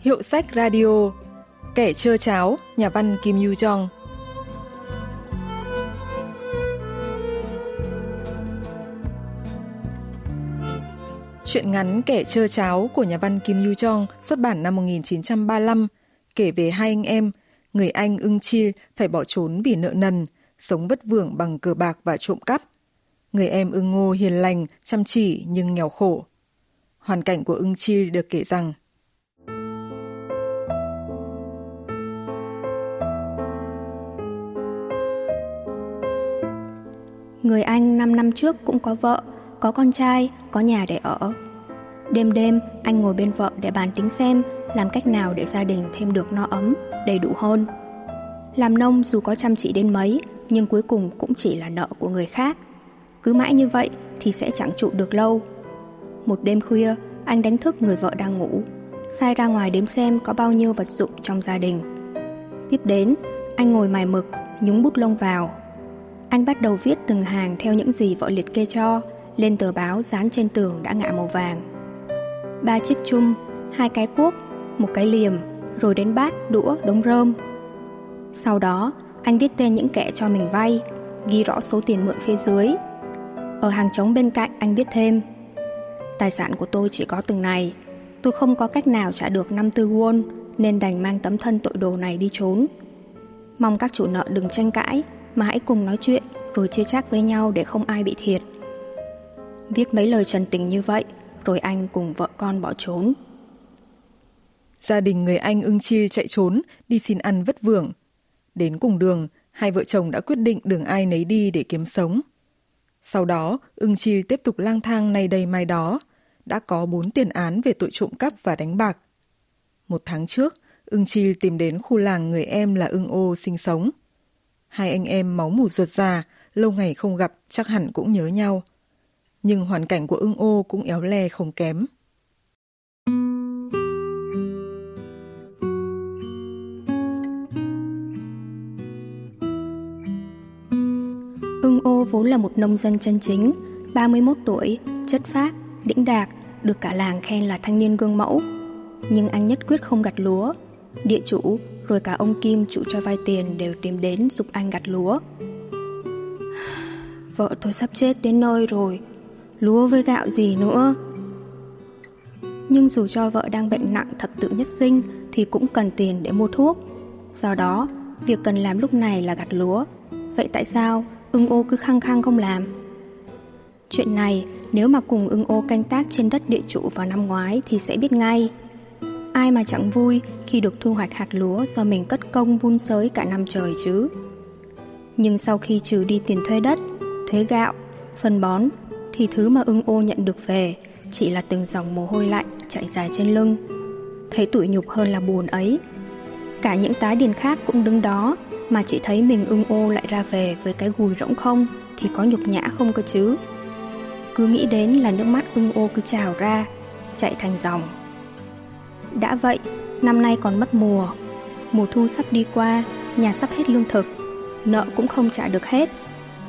Hiệu sách radio Kẻ chơ cháo, nhà văn Kim Yu Jong Chuyện ngắn Kẻ chơ cháo của nhà văn Kim Yu Jong xuất bản năm 1935 kể về hai anh em, người anh ưng chi phải bỏ trốn vì nợ nần, sống vất vưởng bằng cờ bạc và trộm cắp. Người em ưng ngô hiền lành, chăm chỉ nhưng nghèo khổ. Hoàn cảnh của ưng chi được kể rằng Người anh 5 năm trước cũng có vợ, có con trai, có nhà để ở. Đêm đêm, anh ngồi bên vợ để bàn tính xem làm cách nào để gia đình thêm được no ấm, đầy đủ hơn. Làm nông dù có chăm chỉ đến mấy, nhưng cuối cùng cũng chỉ là nợ của người khác. Cứ mãi như vậy thì sẽ chẳng trụ được lâu. Một đêm khuya, anh đánh thức người vợ đang ngủ, sai ra ngoài đếm xem có bao nhiêu vật dụng trong gia đình. Tiếp đến, anh ngồi mài mực, nhúng bút lông vào. Anh bắt đầu viết từng hàng theo những gì vợ liệt kê cho lên tờ báo dán trên tường đã ngả màu vàng. Ba chiếc chum, hai cái cuốc, một cái liềm, rồi đến bát, đũa, đống rơm. Sau đó, anh viết tên những kẻ cho mình vay, ghi rõ số tiền mượn phía dưới. Ở hàng trống bên cạnh anh viết thêm Tài sản của tôi chỉ có từng này Tôi không có cách nào trả được năm tư won Nên đành mang tấm thân tội đồ này đi trốn Mong các chủ nợ đừng tranh cãi mà hãy cùng nói chuyện Rồi chia chác với nhau để không ai bị thiệt. Viết mấy lời trần tình như vậy Rồi anh cùng vợ con bỏ trốn. Gia đình người anh ưng chi chạy trốn Đi xin ăn vất vưởng. Đến cùng đường Hai vợ chồng đã quyết định đường ai nấy đi để kiếm sống. Sau đó, ưng chi tiếp tục lang thang nay đây mai đó, đã có bốn tiền án về tội trộm cắp và đánh bạc. Một tháng trước, ưng chi tìm đến khu làng người em là ưng ô sinh sống. Hai anh em máu mủ ruột già, lâu ngày không gặp chắc hẳn cũng nhớ nhau. Nhưng hoàn cảnh của ưng ô cũng éo le không kém. Ưng ô vốn là một nông dân chân chính, 31 tuổi, chất phác, đĩnh đạc, được cả làng khen là thanh niên gương mẫu. Nhưng anh nhất quyết không gặt lúa. Địa chủ, rồi cả ông Kim chủ cho vay tiền đều tìm đến giúp anh gặt lúa. Vợ tôi sắp chết đến nơi rồi, lúa với gạo gì nữa. Nhưng dù cho vợ đang bệnh nặng thập tự nhất sinh thì cũng cần tiền để mua thuốc. Do đó, việc cần làm lúc này là gặt lúa. Vậy tại sao ưng ô cứ khăng khăng không làm. Chuyện này nếu mà cùng ưng ô canh tác trên đất địa chủ vào năm ngoái thì sẽ biết ngay. Ai mà chẳng vui khi được thu hoạch hạt lúa do mình cất công vun sới cả năm trời chứ. Nhưng sau khi trừ đi tiền thuê đất, thuế gạo, phân bón thì thứ mà ưng ô nhận được về chỉ là từng dòng mồ hôi lạnh chạy dài trên lưng. Thấy tủi nhục hơn là buồn ấy. Cả những tá điền khác cũng đứng đó mà chỉ thấy mình ưng ô lại ra về với cái gùi rỗng không thì có nhục nhã không cơ chứ. Cứ nghĩ đến là nước mắt ưng ô cứ trào ra, chạy thành dòng. Đã vậy, năm nay còn mất mùa, mùa thu sắp đi qua, nhà sắp hết lương thực, nợ cũng không trả được hết.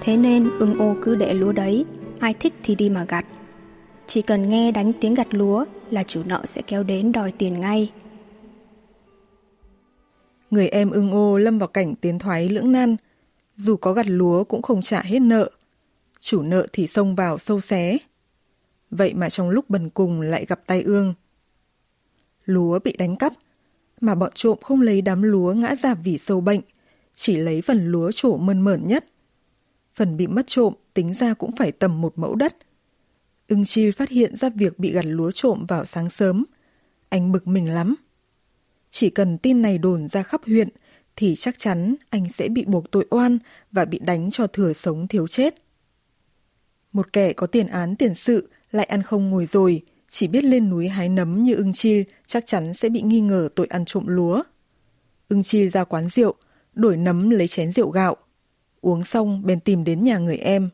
Thế nên ưng ô cứ để lúa đấy, ai thích thì đi mà gặt. Chỉ cần nghe đánh tiếng gặt lúa là chủ nợ sẽ kéo đến đòi tiền ngay người em ưng ô lâm vào cảnh tiến thoái lưỡng nan. Dù có gặt lúa cũng không trả hết nợ. Chủ nợ thì xông vào sâu xé. Vậy mà trong lúc bần cùng lại gặp tai ương. Lúa bị đánh cắp, mà bọn trộm không lấy đám lúa ngã rạp vì sâu bệnh, chỉ lấy phần lúa trổ mơn mởn nhất. Phần bị mất trộm tính ra cũng phải tầm một mẫu đất. Ưng chi phát hiện ra việc bị gặt lúa trộm vào sáng sớm. Anh bực mình lắm. Chỉ cần tin này đồn ra khắp huyện thì chắc chắn anh sẽ bị buộc tội oan và bị đánh cho thừa sống thiếu chết. Một kẻ có tiền án tiền sự lại ăn không ngồi rồi, chỉ biết lên núi hái nấm như ưng chi chắc chắn sẽ bị nghi ngờ tội ăn trộm lúa. Ưng chi ra quán rượu, đổi nấm lấy chén rượu gạo. Uống xong bèn tìm đến nhà người em.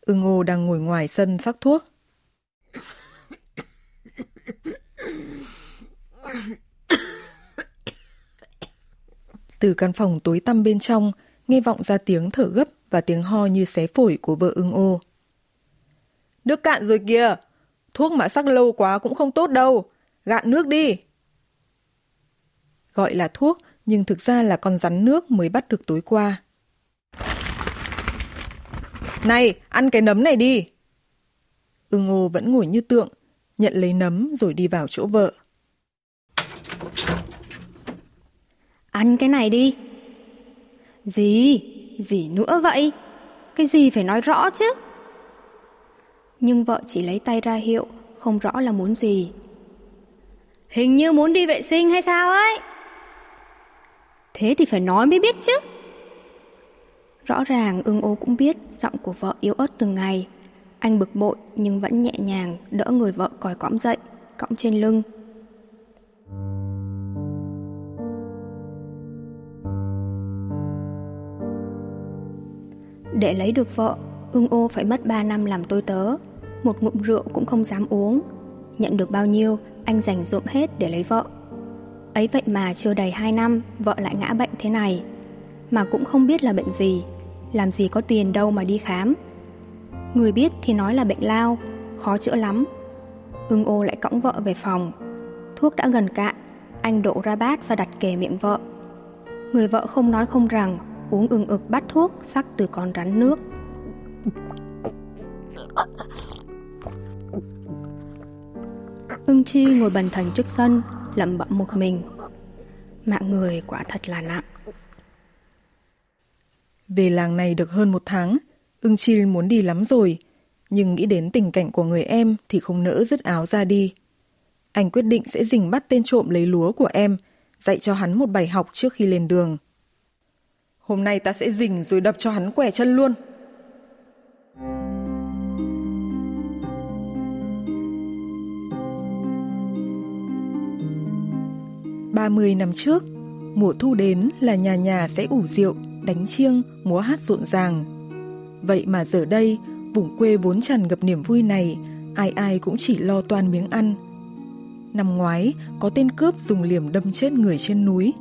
Ưng ô đang ngồi ngoài sân sắc thuốc. Từ căn phòng tối tăm bên trong, nghe vọng ra tiếng thở gấp và tiếng ho như xé phổi của vợ ưng ô. Nước cạn rồi kìa! Thuốc mà sắc lâu quá cũng không tốt đâu. Gạn nước đi! Gọi là thuốc, nhưng thực ra là con rắn nước mới bắt được tối qua. Này, ăn cái nấm này đi! Ưng ô vẫn ngồi như tượng, nhận lấy nấm rồi đi vào chỗ vợ. Ăn cái này đi. Gì? Gì nữa vậy? Cái gì phải nói rõ chứ? Nhưng vợ chỉ lấy tay ra hiệu, không rõ là muốn gì. Hình như muốn đi vệ sinh hay sao ấy? Thế thì phải nói mới biết chứ. Rõ ràng ưng ô cũng biết giọng của vợ yếu ớt từng ngày. Anh bực bội nhưng vẫn nhẹ nhàng đỡ người vợ còi cõng dậy, cõng trên lưng. Để lấy được vợ, ưng ô phải mất 3 năm làm tôi tớ. Một ngụm rượu cũng không dám uống. Nhận được bao nhiêu, anh dành dụm hết để lấy vợ. Ấy vậy mà chưa đầy 2 năm, vợ lại ngã bệnh thế này. Mà cũng không biết là bệnh gì, làm gì có tiền đâu mà đi khám. Người biết thì nói là bệnh lao, khó chữa lắm. Ưng ô lại cõng vợ về phòng. Thuốc đã gần cạn, anh đổ ra bát và đặt kề miệng vợ. Người vợ không nói không rằng, uống ưng ực bát thuốc sắc từ con rắn nước. Ưng Chi ngồi bần thần trước sân, lẩm bẩm một mình. Mạng người quả thật là nặng. Về làng này được hơn một tháng, ưng chi muốn đi lắm rồi, nhưng nghĩ đến tình cảnh của người em thì không nỡ dứt áo ra đi. Anh quyết định sẽ dình bắt tên trộm lấy lúa của em, dạy cho hắn một bài học trước khi lên đường. Hôm nay ta sẽ dình rồi đập cho hắn quẻ chân luôn. Ba mươi năm trước, mùa thu đến là nhà nhà sẽ ủ rượu, đánh chiêng, múa hát rộn ràng. Vậy mà giờ đây, vùng quê vốn tràn ngập niềm vui này, ai ai cũng chỉ lo toan miếng ăn. Năm ngoái, có tên cướp dùng liềm đâm chết người trên núi.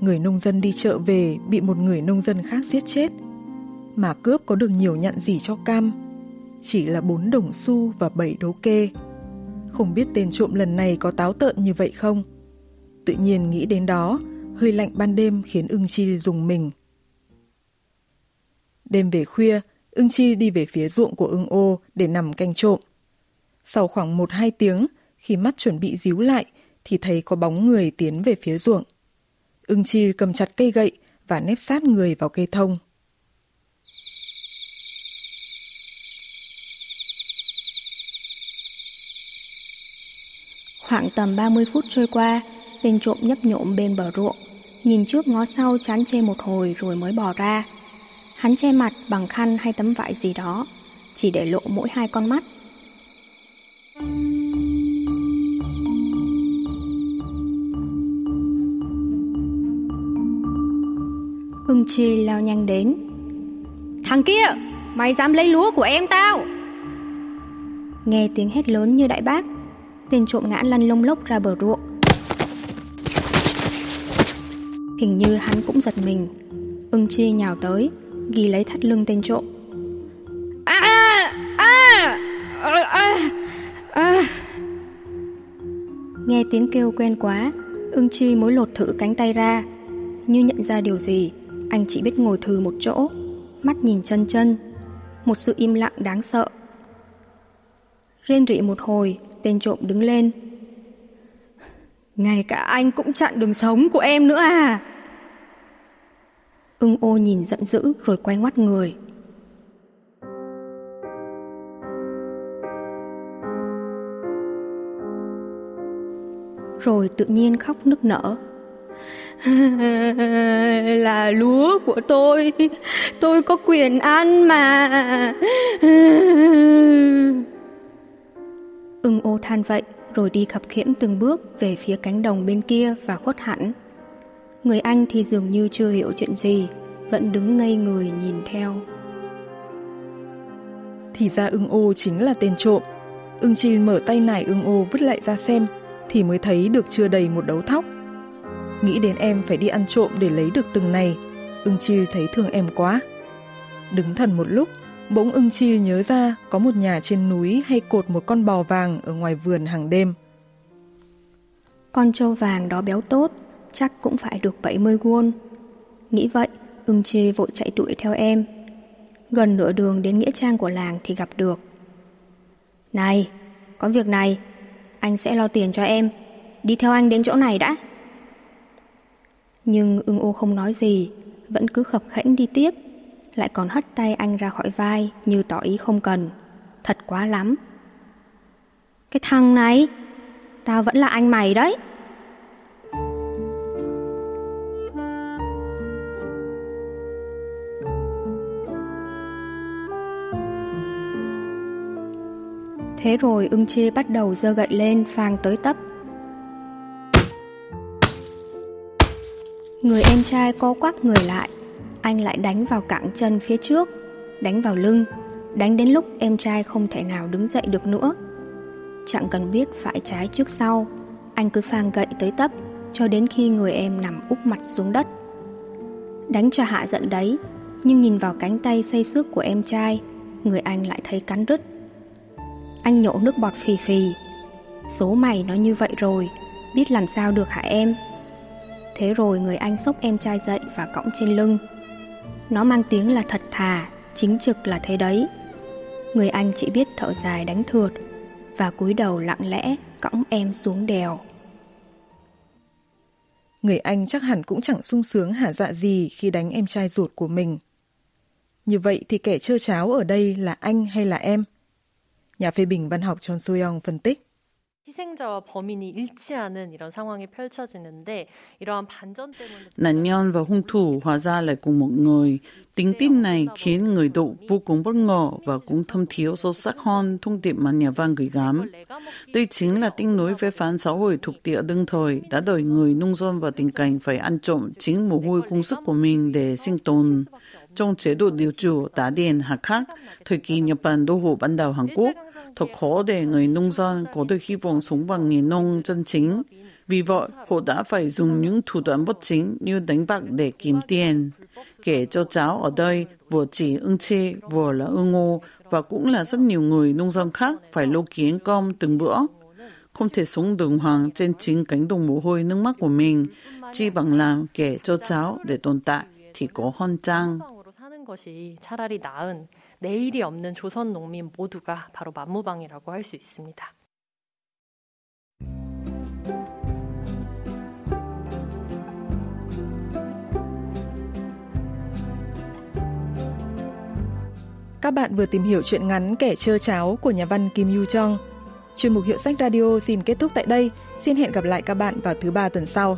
Người nông dân đi chợ về bị một người nông dân khác giết chết. Mà cướp có được nhiều nhận gì cho cam? Chỉ là bốn đồng xu và bảy đố kê. Không biết tên trộm lần này có táo tợn như vậy không? Tự nhiên nghĩ đến đó, hơi lạnh ban đêm khiến ưng chi dùng mình. Đêm về khuya, ưng chi đi về phía ruộng của ưng ô để nằm canh trộm. Sau khoảng một hai tiếng, khi mắt chuẩn bị díu lại, thì thấy có bóng người tiến về phía ruộng. Ưng chi cầm chặt cây gậy và nép sát người vào cây thông. Khoảng tầm 30 phút trôi qua, tên trộm nhấp nhộm bên bờ ruộng, nhìn trước ngó sau chán chê một hồi rồi mới bỏ ra. Hắn che mặt bằng khăn hay tấm vải gì đó, chỉ để lộ mỗi hai con mắt. Ưng Chi lao nhanh đến. Thằng kia, mày dám lấy lúa của em tao! Nghe tiếng hét lớn như đại bác, tên trộm ngã lăn lông lốc ra bờ ruộng. Hình như hắn cũng giật mình. Ưng Chi nhào tới, ghi lấy thắt lưng tên trộm. À, à, à, à, à. Nghe tiếng kêu quen quá, ưng chi mới lột thử cánh tay ra. Như nhận ra điều gì, anh chỉ biết ngồi thừ một chỗ, mắt nhìn chân chân. Một sự im lặng đáng sợ. Rên rỉ một hồi, tên trộm đứng lên. Ngay cả anh cũng chặn đường sống của em nữa à? Ưng ô nhìn giận dữ rồi quay ngoắt người. Rồi tự nhiên khóc nức nở. là lúa của tôi, tôi có quyền ăn mà. Ưng ô than vậy rồi đi khập khiễng từng bước về phía cánh đồng bên kia và khuất hẳn. Người anh thì dường như chưa hiểu chuyện gì, vẫn đứng ngây người nhìn theo. Thì ra ưng ô chính là tên trộm. Ưng chi mở tay nải ưng ô vứt lại ra xem, thì mới thấy được chưa đầy một đấu thóc. Nghĩ đến em phải đi ăn trộm để lấy được từng này, ưng chi thấy thương em quá. Đứng thần một lúc, bỗng ưng chi nhớ ra có một nhà trên núi hay cột một con bò vàng ở ngoài vườn hàng đêm. Con trâu vàng đó béo tốt, chắc cũng phải được 70 won. Nghĩ vậy, ưng chi vội chạy đuổi theo em. Gần nửa đường đến nghĩa trang của làng thì gặp được. Này, có việc này, anh sẽ lo tiền cho em. Đi theo anh đến chỗ này đã. Nhưng ưng ô không nói gì, vẫn cứ khập khẽnh đi tiếp, lại còn hất tay anh ra khỏi vai như tỏ ý không cần. Thật quá lắm. Cái thằng này, tao vẫn là anh mày đấy. Thế rồi ưng chi bắt đầu giơ gậy lên phang tới tấp. Người em trai co quắp người lại, anh lại đánh vào cẳng chân phía trước, đánh vào lưng, đánh đến lúc em trai không thể nào đứng dậy được nữa. Chẳng cần biết phải trái trước sau, anh cứ phang gậy tới tấp cho đến khi người em nằm úp mặt xuống đất. Đánh cho hạ giận đấy, nhưng nhìn vào cánh tay say xước của em trai, người anh lại thấy cắn rứt. Anh nhổ nước bọt phì phì. Số mày nó như vậy rồi, biết làm sao được hả em? Thế rồi người anh xốc em trai dậy và cõng trên lưng. Nó mang tiếng là thật thà, chính trực là thế đấy. Người anh chỉ biết thở dài đánh thượt và cúi đầu lặng lẽ cõng em xuống đèo. Người anh chắc hẳn cũng chẳng sung sướng hả dạ gì khi đánh em trai ruột của mình. Như vậy thì kẻ trơ cháo ở đây là anh hay là em? Nhà phê bình văn học Chon Soyong phân tích nạn nhân và hung thủ hóa ra lại cùng một người. Tính tin này khiến người đọc vô cùng bất ngờ và cũng thâm thiếu sâu sắc hơn thông điệp mà nhà văn gửi gắm. Đây chính là tiếng nói về phán xã hội thuộc địa đương thời đã đòi người nông dân vào tình cảnh phải ăn trộm chính mồ hôi công sức của mình để sinh tồn. Trong chế độ điều chủ đá điện hạt khác, thời kỳ Nhật Bản đô hộ ban đầu Hàn Quốc, thật khó để người nông dân có được hy vọng sống bằng nghề nông chân chính. Vì vậy, họ đã phải dùng những thủ đoạn bất chính như đánh bạc để kiếm tiền. Kể cho cháu ở đây vừa chỉ ưng chê, vừa là ưng ngô và cũng là rất nhiều người nông dân khác phải lô kiến công từng bữa. Không thể sống đường hoàng trên chính cánh đồng mồ hôi nước mắt của mình, chỉ bằng làm kể cho cháu để tồn tại thì có hơn chăng. 것이 차라리 나은 내일이 없는 조선 농민 모두가 바로 만무방이라고 할 수 있습니다. Các bạn vừa tìm hiểu chuyện ngắn Kẻ chơ cháo của nhà văn Kim Yu Chong. Chuyên mục Hiệu sách Radio xin kết thúc tại đây. Xin hẹn gặp lại các bạn vào thứ ba tuần sau.